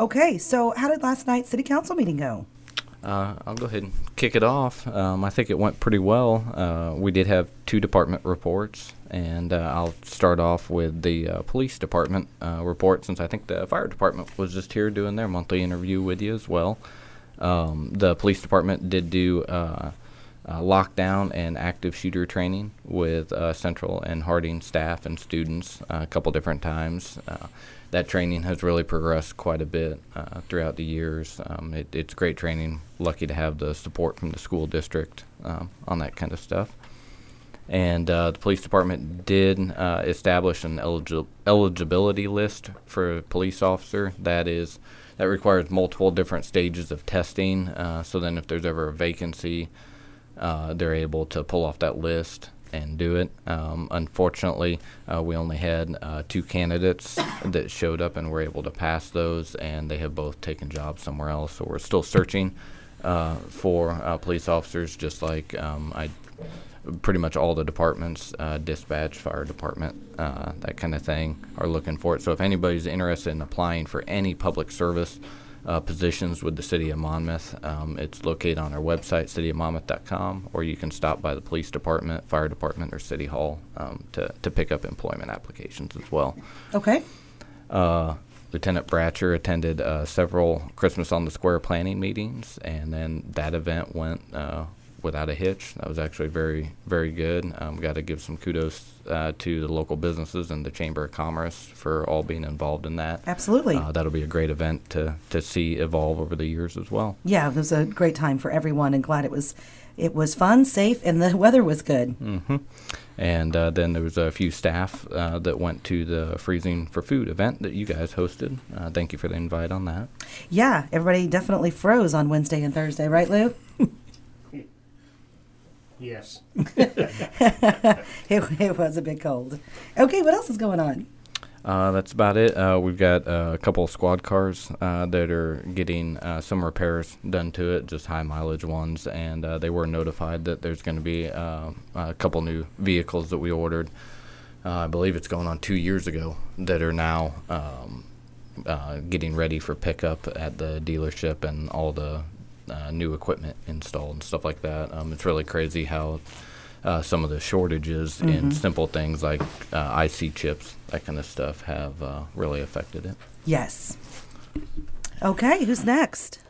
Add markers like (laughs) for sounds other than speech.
Okay, so how did last night's city council meeting go? Uh, I'll go ahead and kick it off. Um, I think it went pretty well. Uh, we did have two department reports, and uh, I'll start off with the uh, police department uh, report since I think the fire department was just here doing their monthly interview with you as well. Um, the police department did do uh, lockdown and active shooter training with uh, Central and Harding staff and students uh, a couple different times. Uh, that training has really progressed quite a bit uh, throughout the years. Um, it, it's great training. Lucky to have the support from the school district um, on that kind of stuff. And uh, the police department did establish an eligi- eligibility list for a police officer. That is, that requires multiple different stages of testing. So then, if there's ever a vacancy, uh, they're able to pull off that list and do it. Um, unfortunately, uh, we only had uh, two candidates that showed up and were able to pass those, and they have both taken jobs somewhere else. So we're still searching uh, for uh, police officers, just like um, I. Pretty much all the departments, uh, dispatch, fire department, uh, that kind of thing, are looking for it. So if anybody's interested in applying for any public service uh, positions with the city of Monmouth. Um, it's located on our website, cityofmonmouth.com, or you can stop by the police department, fire department, or city hall um, to, to pick up employment applications as well. Okay. Uh, Lieutenant Bratcher attended uh, several Christmas on the Square planning meetings, and then that event went uh, without a hitch. That was actually very, very good. Um, Got to give some kudos uh, to the local businesses and the Chamber of Commerce for all being involved in that. Absolutely. Uh, that'll be a great event to, to see evolve over the years as well. yeah, it was a great time for everyone, and glad it was. It was fun, safe, and the (laughs) weather was good. hmm And uh, then there was a few staff uh, that went to the Freezing for Food event that you guys hosted. Uh, thank you for the invite on that. Yeah, everybody definitely froze on Wednesday and Thursday, right, Lou? (laughs) Yes. (laughs) It, it was a bit cold. Okay, what else is going on? Uh, that's about it. Uh, we've got uh, a couple of squad cars uh, that are getting uh, some repairs done to it, just high mileage ones, and uh, they were notified that there's going to be uh, a couple new vehicles that we ordered. Uh, I believe it's going on two years ago that are now um, uh, getting ready for pickup at the dealership and all the uh, new equipment installed and stuff like that. Um, it's really crazy how uh, some of the shortages in simple things like uh, IC chips, that kind of stuff, have uh, really affected it. Yes. Okay, who's next?